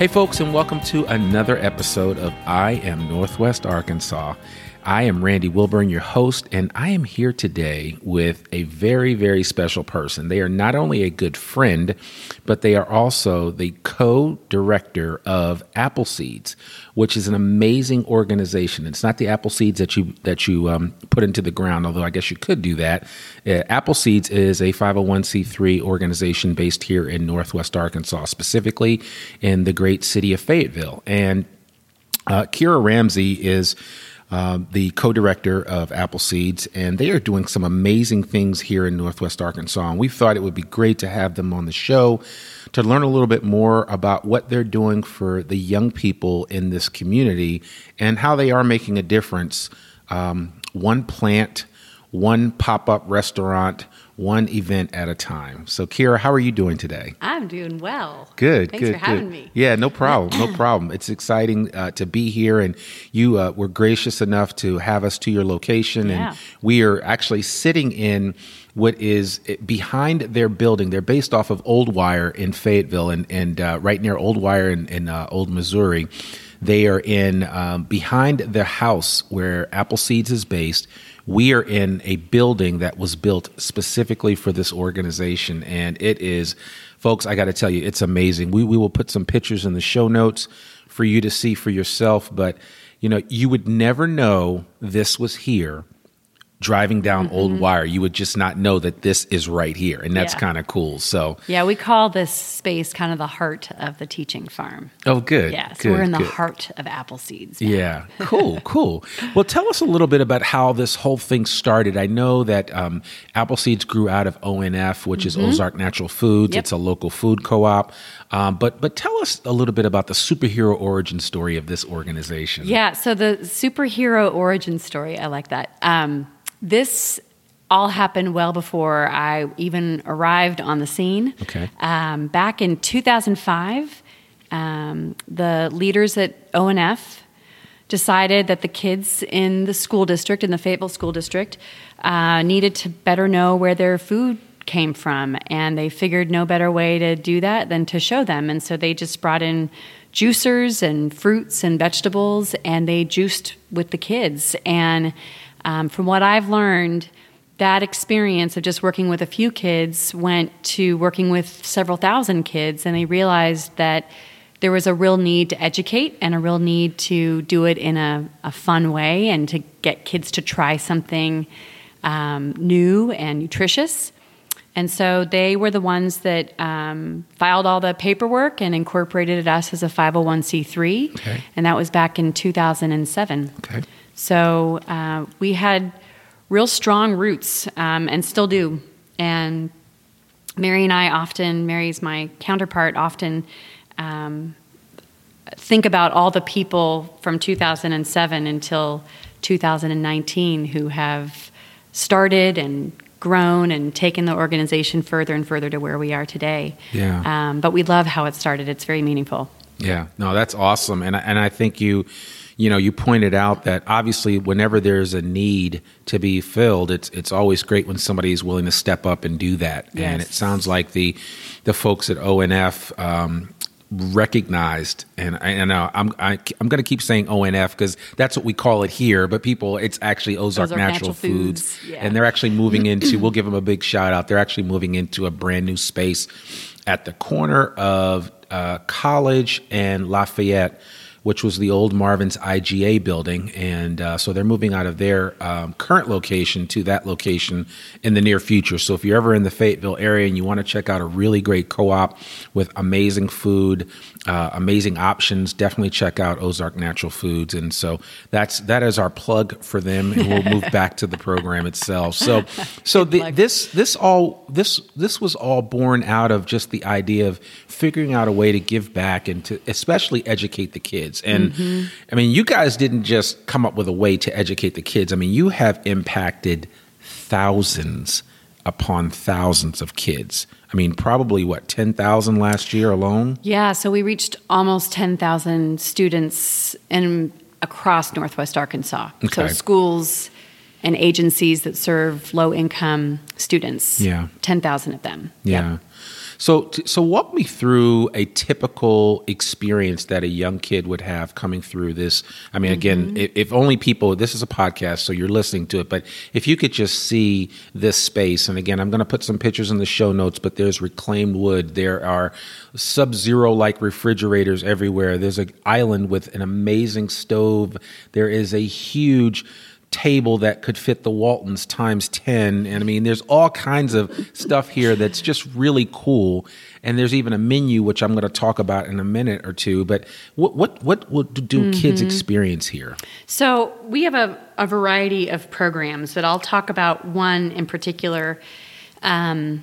Hey, folks, and welcome to another episode of I Am Northwest Arkansas. I am Randy Wilburn, your host, and I am here today with a very, very special person. They are not only a good friend, but they are also the co director of Apple Seeds, which is an amazing organization. It's not the apple seeds that you that you um, put into the ground, although I guess you could do that. Uh, apple Seeds is a 501c3 organization based here in Northwest Arkansas, specifically in the great city of Fayetteville. And uh, Kyra Ramsey is uh, the co-director of Apple Seeds, and they are doing some amazing things here in Northwest Arkansas. And we thought it would be great to have them on the show to learn a little bit more about what they're doing for the young people in this community and how they are making a difference. Um, one plant, one pop-up restaurant one event at a time. So, Kyra, how are you doing today? I'm doing well. Good. Thanks good, for having good. me. Yeah, no problem. no problem. It's exciting uh, to be here, and you uh, were gracious enough to have us to your location, Yeah. and we are actually sitting in what is eh, behind their building. They're based off of Old Wire in Fayetteville, and and uh, right near Old Wire in, in uh, Old Missouri. They are in um, behind the house where Apple Seeds is based. We are in a building that was built specifically for this organization, and it is, folks. I got to tell you, it's amazing. We we will put some pictures in the show notes for you to see for yourself. But you know, you would never know this was here driving down Old Wire, you would just not know that this is right here, and that's Yeah. kind of cool. So, Yeah, we call this space kind of the heart of the teaching farm. oh, good. Yeah, so we're in the good. heart of apple seeds. Yeah, cool, cool. Well, tell us a little bit about how this whole thing started. I know that um, Apple Seeds grew out of ONF, which is Ozark Natural Foods. Mm-hmm. Yep. It's a local food co-op. Um, but but tell us a little bit about the superhero origin story of this organization. Yeah, so the superhero origin story, I like that. Um, this all happened well before I even arrived on the scene. Okay. Um, back in 2005, um, the leaders at ONF decided that the kids in the school district, in the Fayetteville School District, uh, needed to better know where their food came from. And they figured no better way to do that than to show them. And so they just brought in juicers and fruits and vegetables, and they juiced with the kids. And um, from what I've learned, that experience of just working with a few kids went to working with several thousand kids, and they realized that there was a real need to educate and a real need to do it in a, a fun way and to get kids to try something um, new and nutritious. And so they were the ones that um, filed all the paperwork and incorporated us as a 501c3. Okay. And that was back in 2007. Okay. So uh, we had real strong roots um, and still do. And Mary and I often, Mary's my counterpart, often um, think about all the people from 2007 until 2019 who have started and grown and taken the organization further and further to where we are today. Yeah. Um, but we love how it started. It's very meaningful. Yeah, no, that's awesome, and and I think you, you know, you pointed out that obviously whenever there's a need to be filled, it's it's always great when somebody is willing to step up and do that. And it sounds like the the folks at ONF um, recognized, and I, I know I'm I, I'm going to keep saying ONF because that's what we call it here, but people, it's actually Ozark, Ozark Natural, Natural Foods, Foods, yeah. and they're actually moving into. we'll give them a big shout out. They're actually moving into a brand new space at the corner of uh, College and Lafayette, which was the old Marvin's IGA building, and uh, so they're moving out of their um, current location to that location in the near future. So if you're ever in the Fayetteville area and you want to check out a really great co-op with amazing food, uh, amazing options, definitely check out Ozark Natural Foods. And so that's that is our plug for them, and we'll move back to the program itself. So so the, this this all this this was all born out of just the idea of figuring out a way to give back and to especially educate the kids. And I mean, you guys didn't just come up with a way to educate the kids. I mean, you have impacted thousands upon thousands of kids. I mean, probably what, 10,000 last year alone? Yeah, so we reached almost 10,000 students in across Northwest Arkansas. Okay. So schools and agencies that serve low income students. Yeah. 10,000 of them. Yeah. So, so walk me through a typical experience that a young kid would have coming through this. I mean, again, mm-hmm. if, if only people, this is a podcast, so you're listening to it, but if you could just see this space, and again, I'm going to put some pictures in the show notes, but there's reclaimed wood. There are sub zero like refrigerators everywhere. There's an island with an amazing stove. There is a huge, table that could fit the Waltons times 10. And I mean, there's all kinds of stuff here that's just really cool. And there's even a menu, which I'm going to talk about in a minute or two. But what, what, what, what do mm-hmm. kids experience here? So we have a, a variety of programs, but I'll talk about one in particular um,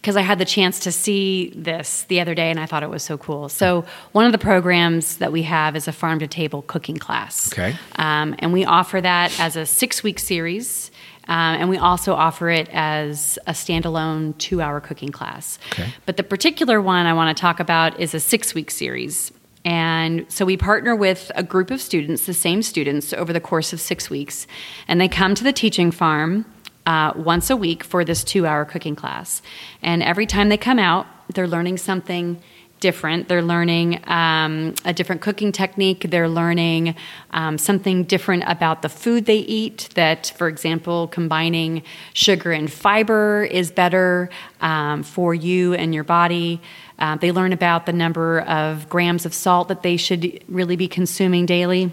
because I had the chance to see this the other day and I thought it was so cool. So one of the programs that we have is a farm to table cooking class. Okay. Um, and we offer that as a six week series. Um, and we also offer it as a standalone two hour cooking class. Okay. But the particular one I want to talk about is a six week series. And so we partner with a group of students, the same students, over the course of six weeks. And they come to the teaching farm uh, once a week for this two hour cooking class. And every time they come out, they're learning something different. They're learning um, a different cooking technique. They're learning um, something different about the food they eat. That, for example, combining sugar and fiber is better um, for you and your body. Uh, they learn about the number of grams of salt that they should really be consuming daily.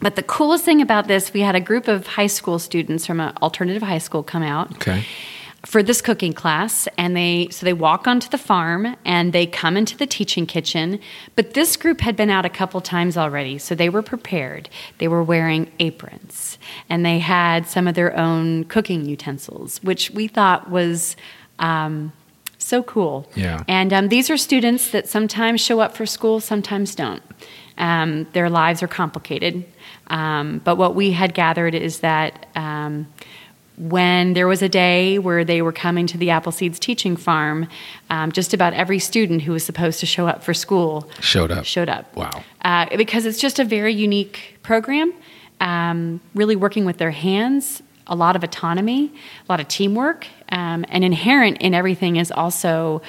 But the coolest thing about this, we had a group of high school students from an alternative high school come out Okay. for this cooking class and they so they walk onto the farm and they come into the teaching kitchen. But this group had been out a couple times already so they were prepared. They were wearing aprons and they had some of their own cooking utensils which we thought was um, so cool. Yeah. and um, these are students that sometimes show up for school sometimes don't. Um, their lives are complicated um, but what we had gathered is that um, when there was a day where they were coming to the Apple Seeds teaching farm, um, just about every student who was supposed to show up for school Showed up. Showed up. Wow. Uh, because it's just a very unique program, um, really working with their hands, a lot of autonomy, a lot of teamwork, um, and inherent in everything is also.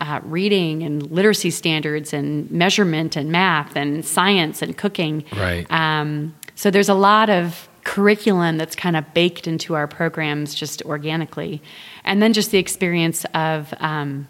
Uh, reading and literacy standards and measurement and math and science and cooking. Right. Um, so there's a lot of curriculum that's kind of baked into our programs just organically. And then just the experience of um,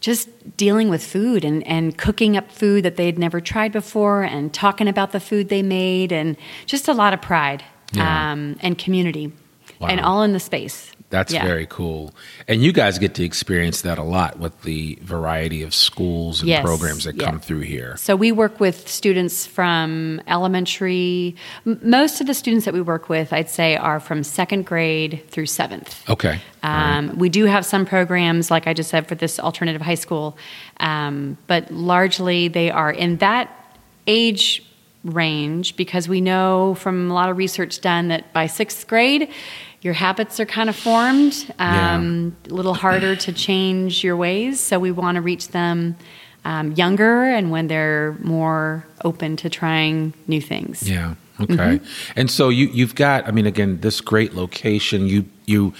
just dealing with food and, and cooking up food that they'd never tried before and talking about the food they made and just a lot of pride Yeah. um, and community. Wow. And all in the space. That's Yeah. very cool. And you guys get to experience that a lot with the variety of schools and Yes, programs that yeah. come through here. So we work with students from elementary. m- Most of the students that we work with, I'd say, are from second grade through seventh. Okay. Um, We do have some programs, like I just said, for this alternative high school, um, but largely they are in that age range because we know from a lot of research done that by sixth grade, your habits are kind of formed, um, a little harder to change your ways. So we want to reach them um, younger and when they're more open to trying new things. Yeah. Okay. Mm-hmm. And so you you've got I mean again this great location you you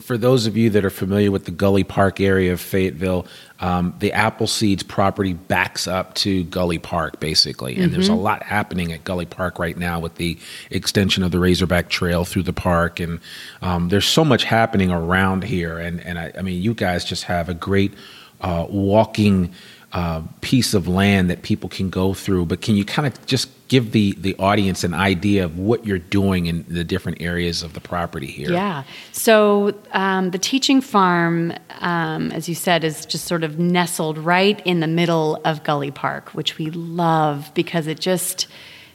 for those of you that are familiar with the Gulley Park area of Fayetteville um, the Apple Seeds property backs up to Gulley Park basically and there's a Mm-hmm. lot happening at Gulley Park right now with the extension of the Razorback Trail through the park and um, there's so much happening around here and and I, I mean you guys just have a great uh, walking uh, piece of land that people can go through. But can you kind of just give the the audience an idea of what you're doing in the different areas of the property here? Yeah. So um, the teaching farm, um, as you said, is just sort of nestled right in the middle of Gulley Park, which we love because it just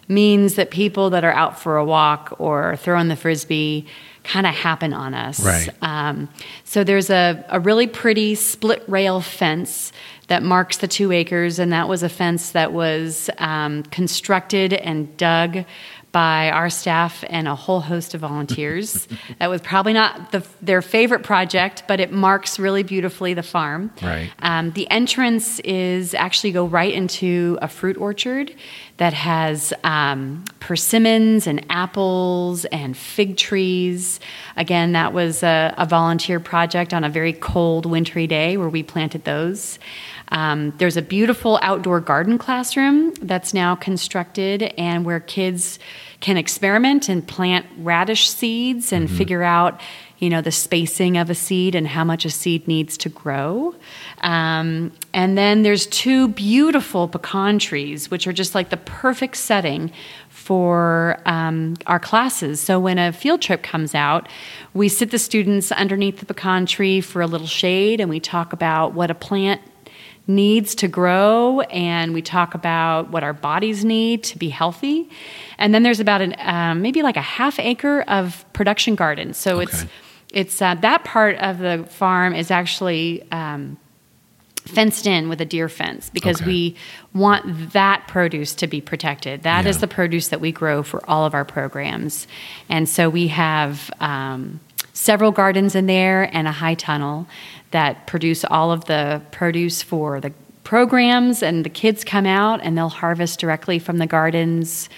means that people that are out for a walk or throwing the frisbee kind of happen on us. Right. Um, so there's a, a really pretty split rail fence that marks the two acres, and that was a fence that was um, constructed and dug by our staff and a whole host of volunteers. that was probably not the, their favorite project, but it marks really beautifully the farm. Right. Um, the entrance is actually go right into a fruit orchard that has um, persimmons and apples and fig trees. Again, that was a, a volunteer project on a very cold, wintry day where we planted those. Um, there's a beautiful outdoor garden classroom that's now constructed and where kids can experiment and plant radish seeds and figure out you know the spacing of a seed and how much a seed needs to grow. Um, and then there's two beautiful pecan trees which are just like the perfect setting for um, our classes. So when a field trip comes out we sit the students underneath the pecan tree for a little shade and we talk about what a plant needs to grow and we talk about what our bodies need to be healthy and then there's about an um, maybe like a half acre of production garden so it's Okay. it's uh, that part of the farm is actually um, fenced in with a deer fence because Okay. we want that produce to be protected. That is Yeah. the produce that we grow for all of our programs. And so we have um, several gardens in there and a high tunnel that produce all of the produce for the programs. And the kids come out and they'll harvest directly from the gardens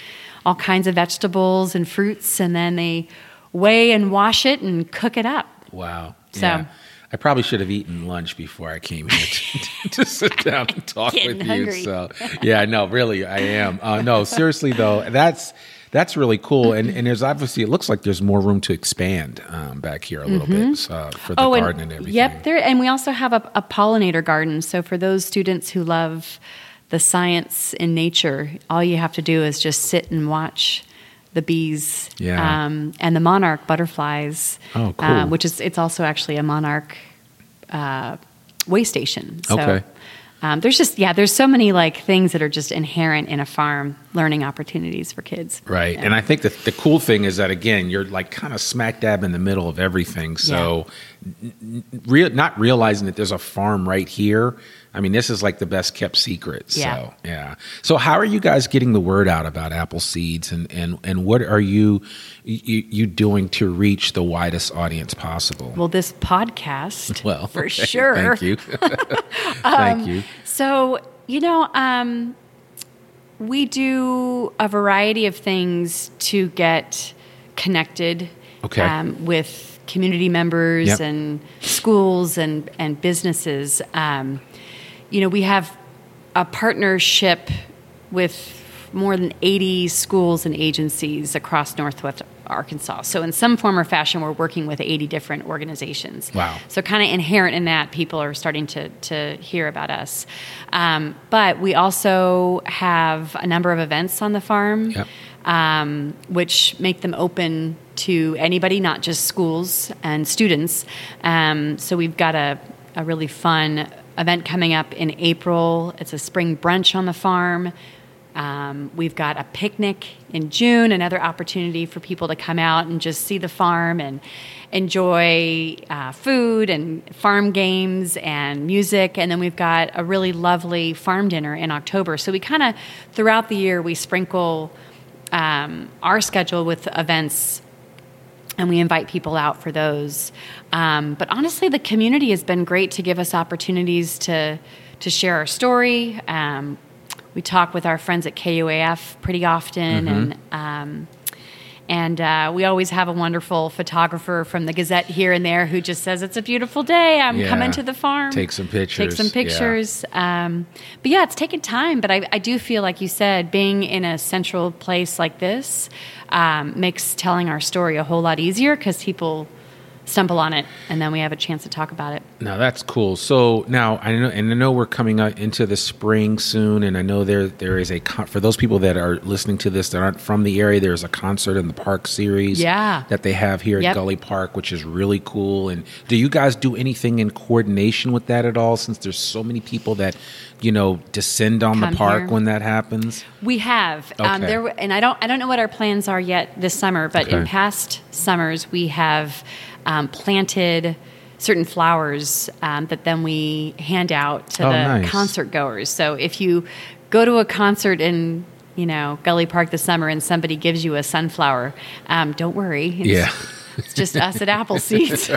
all kinds of vegetables and fruits. And then they weigh and wash it and cook it up. Wow. So- yeah. I probably should have eaten lunch before I came here to, to sit down and talk with hungry. you. So, yeah, no, really, I am. Uh, no, seriously though, that's that's really cool. And and there's obviously it looks like there's more room to expand um, back here a little bit uh, for the garden and, everything. Mm-hmm. Oh, Yep, there, and we also have a, a pollinator garden. So for those students who love the science in nature. All you have to do is just sit and watch the bees Yeah. um, and the monarch butterflies. Oh, cool. uh, which is it's also actually a monarch uh, way station. So, Okay. Um, there's just yeah, there's so many like things that are just inherent in a farm learning opportunities for kids. Right. Yeah. And I think that the cool thing is that, again, you're like kind of smack dab in the middle of everything. So, real, not realizing that there's a farm right here. I mean, this is like the best kept secret. Yeah. So, yeah. So, how are you guys getting the word out about apple seeds and, and, and what are you, you, you doing to reach the widest audience possible? Well, this podcast, Well, for okay, sure. Thank you. thank you. So, you know, um, we do a variety of things to get connected Okay. um, with community members Yep. and schools and, and businesses. Um, you know, we have a partnership with more than 80 schools and agencies across Northwest Arkansas. So, in some form or fashion, we're working with 80 different organizations. Wow. So, kind of inherent in that, people are starting to, to hear about us. Um, but we also have a number of events on the farm, Yep. um, which make them open to anybody, not just schools and students. Um, so, we've got a, a really fun event coming up in April. It's a spring brunch on the farm. Um, we've got a picnic in June, another opportunity for people to come out and just see the farm and enjoy uh, food and farm games and music. And then we've got a really lovely farm dinner in October. So we kind of, throughout the year, we sprinkle um, our schedule with events and we invite people out for those. Um, but honestly, the community has been great to give us opportunities to to share our story. Um, we talk with our friends at KUAF pretty often, and um, and uh, we always have a wonderful photographer from the Gazette here and there who just says it's a beautiful day. I'm Yeah. coming to the farm. Take some pictures. Take pictures. some Yeah. pictures. Um, but yeah, it's taken time. But I, I do feel like you said, being in a central place like this um, makes telling our story a whole lot easier because people stumble on it, and then we have a chance to talk about it. Now that's cool. So now I know, and I know we're coming out into the spring soon, and I know there there is a con- for those people that are listening to this that aren't from the area. There's a concert in the park series, Yeah. that they have here Yep. at Gulley Park, which is really cool. And do you guys do anything in coordination with that at all? Since there's so many people that you know descend on Come the park here. when that happens. We have, um, there, and I don't, I don't know what our plans are yet this summer, but in past summers we have um, planted certain flowers um, that then we hand out to Oh, the nice. concert goers. So if you go to a concert in you know Gulley Park this summer and somebody gives you a sunflower, um, don't worry. It's, Yeah. It's just us at Apple Seeds.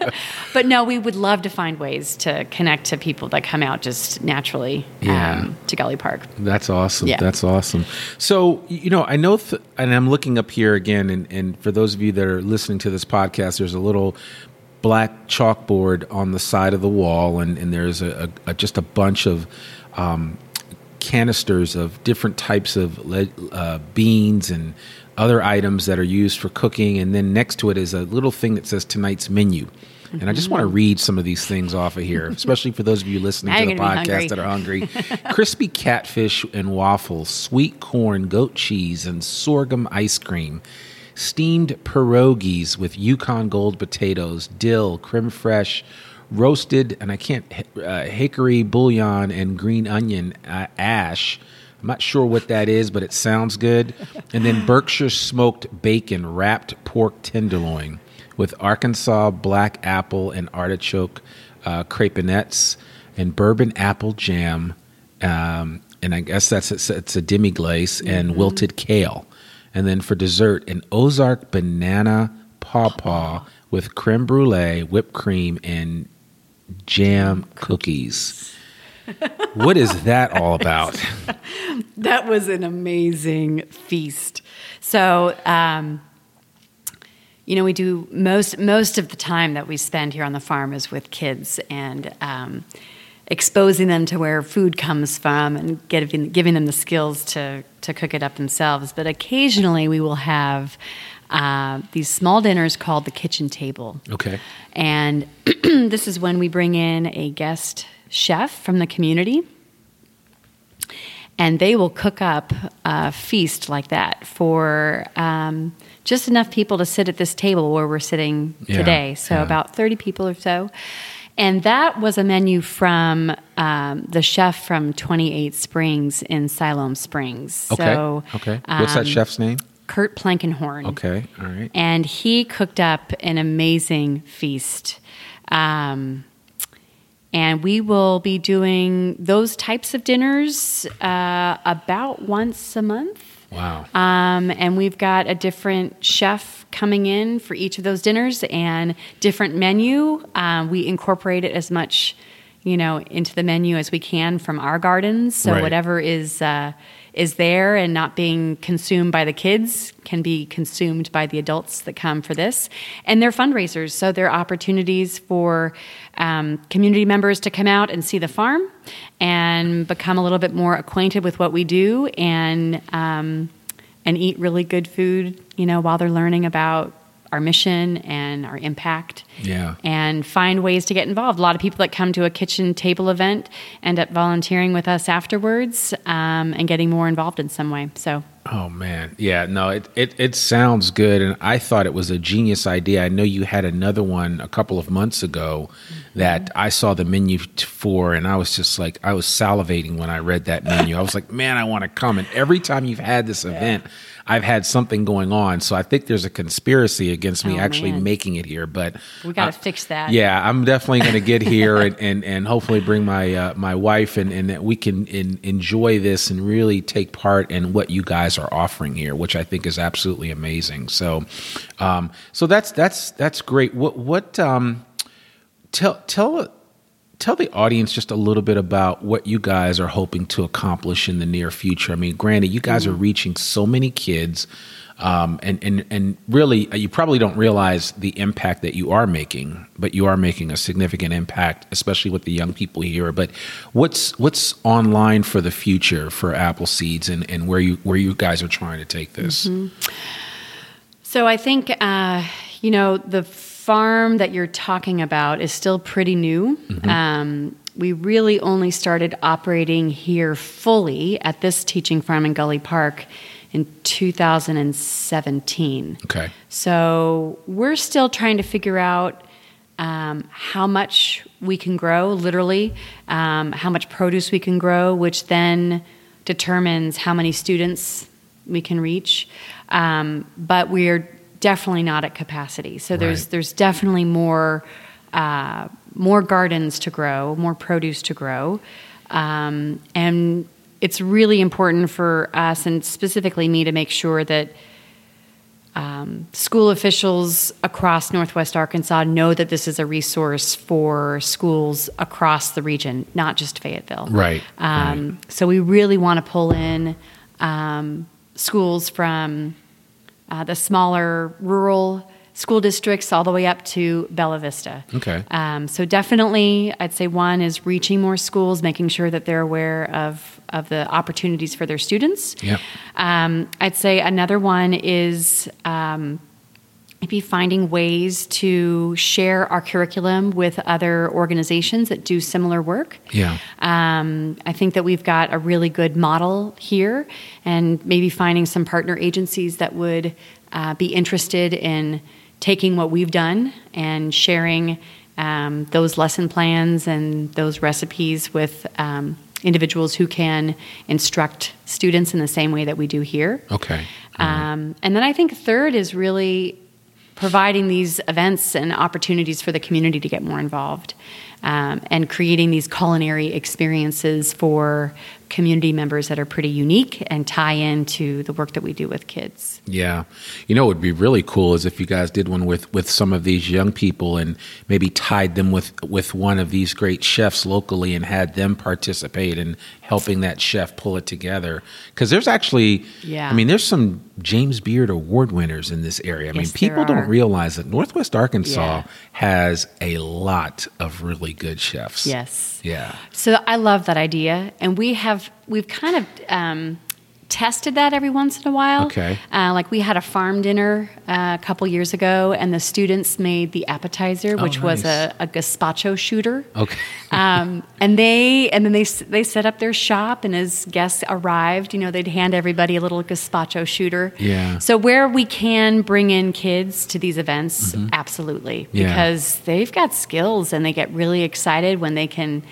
but no, we would love to find ways to connect to people that come out just naturally Yeah. um, to Gulley Park. That's awesome. Yeah. That's awesome. So, you know, I know, th- and I'm looking up here again, and, and for those of you that are listening to this podcast, there's a little black chalkboard on the side of the wall, and, and there's a, a, a just a bunch of um, canisters of different types of le- uh, beans and other items that are used for cooking. And then next to it is a little thing that says tonight's menu. And I just want to read some of these things off of here, especially for those of you listening to the you're gonna be podcast that are hungry. Crispy catfish and waffles, sweet corn, goat cheese, and sorghum ice cream. Steamed pierogies with Yukon Gold potatoes, dill, creme fraiche, roasted, and I can't, uh, hickory bouillon and green onion uh, ash. I'm not sure what that is, but it sounds good. And then Berkshire smoked bacon wrapped pork tenderloin with Arkansas black apple and artichoke uh, crepinettes and bourbon apple jam. Um, and I guess that's it's, it's a demi glace and wilted kale. And then for dessert, an Ozark banana pawpaw with creme brulee, whipped cream, and jam cookies. What is that all about? That was an amazing feast. So, um, you know, we do most most of the time that we spend here on the farm is with kids and um, exposing them to where food comes from and giving giving them the skills to to cook it up themselves. But occasionally, we will have uh, these small dinners called the kitchen table. Okay. And this is when we bring in a guest chef from the community. and they will cook up a feast like that for um, just enough people to sit at this table where we're sitting Yeah, today. So yeah. about 30 people or so. And that was a menu from um, the chef from 28 Springs in Siloam Springs. Okay. So, okay. What's that um, chef's name? Kurt Plankenhorn. Okay. All right. And he cooked up an amazing feast. Um, and we will be doing those types of dinners uh, about once a month. Wow. Um, and we've got a different chef coming in for each of those dinners and different menu. Um, we incorporate it as much, you know, into the menu as we can from our gardens. So Right. whatever is uh, is there and not being consumed by the kids can be consumed by the adults that come for this. And they're fundraisers, so they're opportunities for um, community members to come out and see the farm and become a little bit more acquainted with what we do and um, and eat really good food, you know, while they're learning about our mission and our impact. Yeah. And find ways to get involved. A lot of people that come to a kitchen table event end up volunteering with us afterwards um, and getting more involved in some way. So Oh man, yeah, no, it, it it sounds good, and I thought it was a genius idea. I know you had another one a couple of months ago that I saw the menu for, and I was just like, I was salivating when I read that menu. I was like, man, I want to come. And every time you've had this event, I've had something going on, so I think there's a conspiracy against me Oh, actually man. making it here. But we got uh, to fix that. yeah, I'm definitely going to get here and, and, and hopefully bring my uh, my wife and, and that we can in, enjoy this and really take part in what you guys are offering here, which I think is absolutely amazing. So, um, so that's that's that's great. What what um, tell tell tell the audience just a little bit about what you guys are hoping to accomplish in the near future. I mean, granted, you guys are reaching so many kids, um, and and and really, uh, you probably don't realize the impact that you are making, but you are making a significant impact, especially with the young people here. But what's what's online for the future for Apple Seeds, and, and where you where you guys are trying to take this? So I think uh, you know the farm that you're talking about is still pretty new. Um, we really only started operating here fully at this teaching farm in Gulley Park in 2017. Okay. So we're still trying to figure out um, how much we can grow, literally, um, how much produce we can grow, which then determines how many students we can reach. Um, but we're definitely not at capacity. So there's Right. there's definitely more uh, more gardens to grow, more produce to grow, um, and it's really important for us and specifically me to make sure that um, school officials across Northwest Arkansas know that this is a resource for schools across the region, not just Fayetteville. Right, Um, So we really want to pull in um, schools from uh, the smaller rural school districts all the way up to Bella Vista. Okay. Um, so definitely, I'd say one is reaching more schools, making sure that they're aware of of the opportunities for their students. Yep. Um, I'd say another one is um, maybe finding ways to share our curriculum with other organizations that do similar work. Yeah. Um, I think that we've got a really good model here, and maybe finding some partner agencies that would uh, be interested in taking what we've done and sharing um, those lesson plans and those recipes with um, individuals who can instruct students in the same way that we do here. Okay. Um, and then I think third is really providing these events and opportunities for the community to get more involved um, and creating these culinary experiences for community members that are pretty unique and tie into the work that we do with kids. Yeah, you know, it would be really cool is if you guys did one with with some of these young people and maybe tied them with with one of these great chefs locally and had them participate in helping that chef pull it together. Because there's actually, Yeah. I mean, there's some James Beard Award winners in this area. I mean, people don't realize that Northwest Arkansas Yeah. has a lot of really good chefs. Yes. Yeah. So I love that idea, and we have we've kind of um, tested that every once in a while. Okay. Uh, like we had a farm dinner uh, a couple years ago, and the students made the appetizer, Oh, which was a, a gazpacho shooter. Okay. um, and they and then they they set up their shop, and as guests arrived, you know, they'd hand everybody a little gazpacho shooter. Yeah. So where we can bring in kids to these events, absolutely, Mm-hmm. Yeah. because they've got skills and they get really excited when they can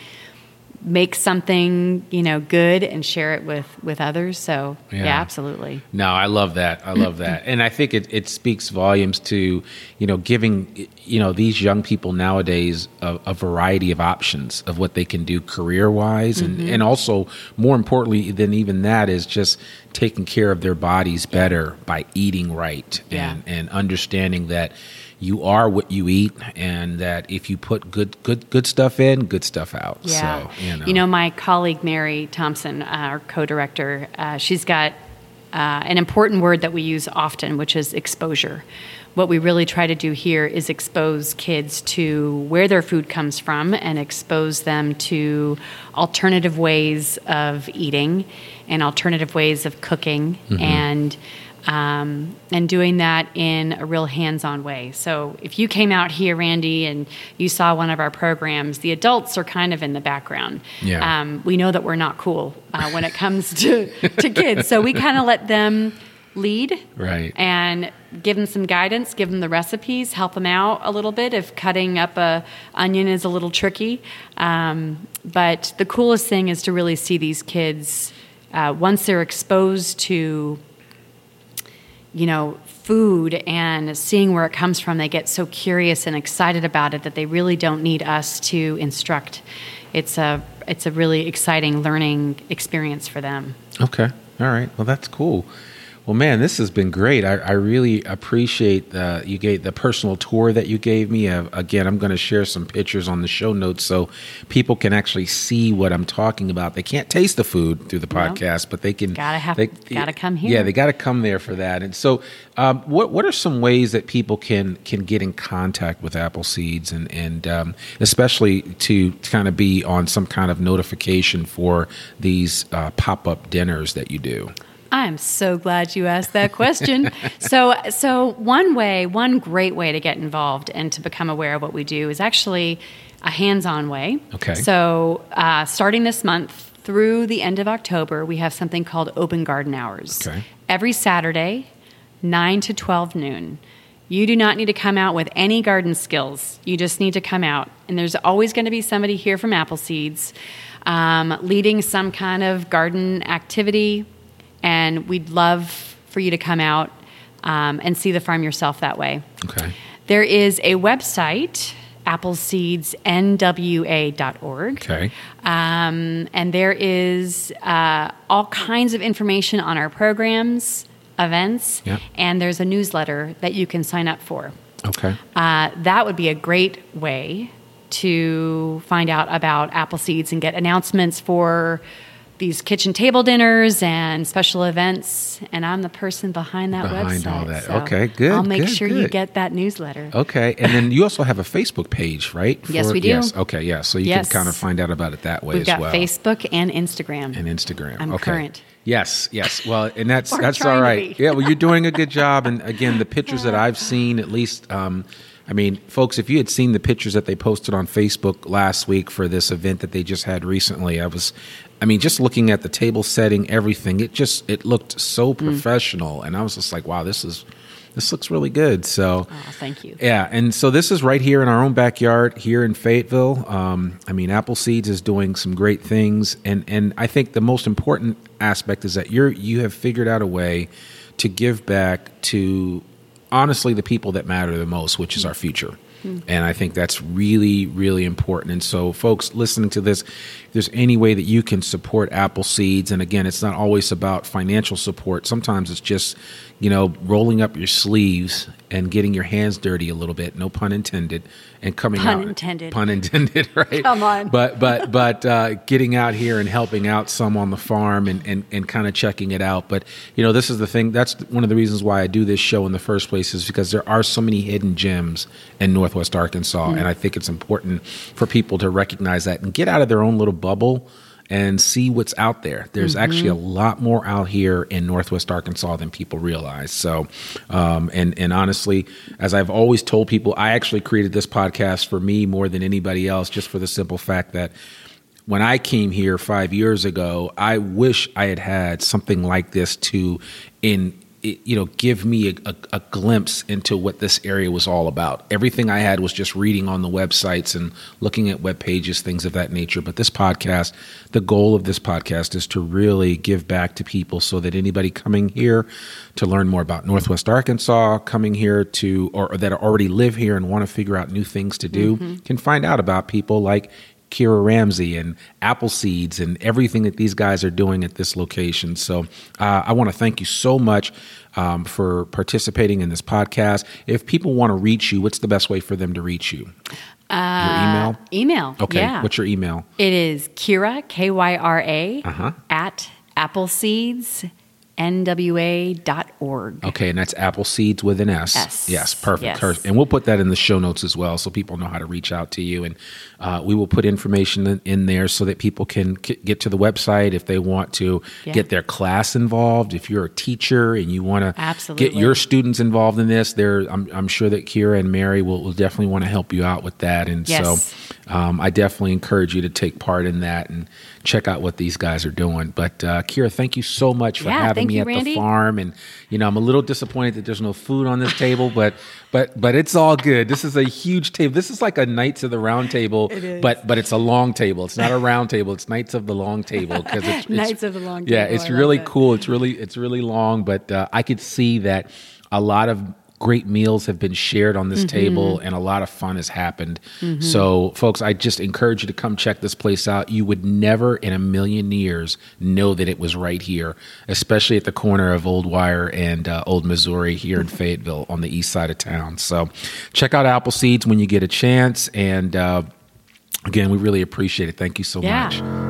make something you know good and share it with with others. So Yeah. yeah, absolutely. No, I love that. I love that, and I think it, it speaks volumes to you know giving you know these young people nowadays a, a variety of options of what they can do career wise, and mm-hmm. and also more importantly than even that is just taking care of their bodies better by eating right Yeah. and and understanding that you are what you eat, and that if you put good good good stuff in, good stuff out. Yeah. So you know, my colleague Mary Thompson, uh, our co-director, uh, she's got uh, an important word that we use often, which is exposure. What we really try to do here is expose kids to where their food comes from and expose them to alternative ways of eating and alternative ways of cooking and um, and doing that in a real hands-on way. So if you came out here, Randy, and you saw one of our programs, the adults are kind of in the background. Yeah. Um, we know that we're not cool uh, when it comes to to kids, so we kind of let them lead Right. and give them some guidance give them the recipes help them out a little bit if cutting up a onion is a little tricky um, but the coolest thing is to really see these kids uh, once they're exposed to you know food and seeing where it comes from they get so curious and excited about it that they really don't need us to instruct it's a it's a really exciting learning experience for them Okay. All right. Well, that's cool. Well, man, this has been great. I, I really appreciate the you gave the personal tour that you gave me. Uh, again, I'm going to share some pictures on the show notes so people can actually see what I'm talking about. They can't taste the food through the podcast, but they can. Gotta have- they, gotta come here. Yeah, they got to come there for that. And so, um, what what are some ways that people can can get in contact with Apple Seeds and and um, especially to kind of be on some kind of notification for these uh, pop up dinners that you do? I'm so glad you asked that question. so, so one way, one great way to get involved and to become aware of what we do is actually a hands-on way. Okay. So, uh, starting this month through the end of October, we have something called Open Garden Hours. Okay. Every Saturday, nine to twelve noon. You do not need to come out with any garden skills. You just need to come out. And there's always going to be somebody here from Apple Seeds um, leading some kind of garden activity. And we'd love for you to come out um, and see the farm yourself that way. Okay. There is a website, appleseedsnwa.org. Okay. Um, and there is uh, all kinds of information on our programs, events, and there's a newsletter that you can sign up for. Okay. Uh, that would be a great way to find out about apple seeds and get announcements for these kitchen table dinners and special events. And I'm the person behind that website. Behind website. all that. so Okay, good, I'll make good, sure you get that newsletter. Okay. And then you also have a Facebook page, right? Yes, we do. Yes. Okay. Yeah. So you Yes. can kind of find out about it that way We've as got well. Facebook and Instagram. and Instagram. I'm okay. current. Yes, yes. Well, and that's that's all right. Yeah, well, you're doing a good job. And again, the pictures that I've seen, at least, um, I mean, folks, if you had seen the pictures that they posted on Facebook last week for this event that they just had recently, I was, I mean, just looking at the table setting, everything, it just it looked so Mm. professional, and I was just like, wow, this is this looks really good. So. Oh, thank you. Yeah, and so this is right here in our own backyard here in Fayetteville. Um, I mean, Apple Seeds is doing some great things, and and I think the most important aspect is that you're you have figured out a way to give back to honestly the people that matter the most, which is our future. And I think that's really, really important. And so, folks listening to this, if there's any way that you can support Apple Seeds, and again, it's not always about financial support. Sometimes it's just, you know, rolling up your sleeves and getting your hands dirty a little bit. No pun intended. And coming out Pun out. intended. Pun intended. Right. Come on. But but but uh, getting out here and helping out some on the farm and and, and kind of checking it out. But you know, this is the thing. That's one of the reasons why I do this show in the first place is because there are so many hidden gems in Northwest Arkansas, Mm. and I think it's important for people to recognize that and get out of their own little bubble and see what's out there. There's Mm-hmm. actually a lot more out here in Northwest Arkansas than people realize. So, um, and and honestly, as I've always told people, I actually created this podcast for me more than anybody else, just for the simple fact that when I came here five years ago, I wish I had had something like this to, in you know, give me a, a, a glimpse into what this area was all about. Everything I had was just reading on the websites and looking at web pages, things of that nature. But this podcast, the goal of this podcast is to really give back to people, so that anybody coming here to learn more about Northwest Arkansas, coming here to or, or that already live here and want to figure out new things to do, mm-hmm. can find out about people like Kyra Ramsey and Apple Seeds and everything that these guys are doing at this location. So uh, I want to thank you so much um, for participating in this podcast. If people want to reach you, what's the best way for them to reach you? your email? Email. Okay. Yeah. What's your email? It is Kira, K Y R A, Uh-huh. at appleseedsnwa.org. Okay, and that's apple seeds with an S. S. Yes, perfect. Yes. Perfect. And we'll put that in the show notes as well, so people know how to reach out to you. And uh, we will put information in, in there so that people can k- get to the website if they want to Yeah. get their class involved. If you're a teacher and you want to get your students involved in this, there, I'm, I'm sure that Kyra and Mary will, will definitely want to help you out with that. And Yes. so um, I definitely encourage you to take part in that and check out what these guys are doing. But uh, Kyra, thank you so much for Yeah, having me you, at the farm. And you know, I'm a little disappointed that there's no food on this table, but but but it's all good. This is a huge table. This is like a Knights of the Round Table, but but it's a long table. It's not a round table. It's Knights of the Long Table because it's, it's Knights of the Long Yeah, Table. it's I really cool. It's really it's really long, but uh, I could see that a lot of great meals have been shared on this table and a lot of fun has happened. So, folks, I just encourage you to come check this place out. You would never in a million years know that it was right here, especially at the corner of Old Wire and uh, Old Missouri here in Fayetteville on the east side of town. So, check out Apple Seeds when you get a chance. And uh, again, we really appreciate it. Thank you so Yeah. much.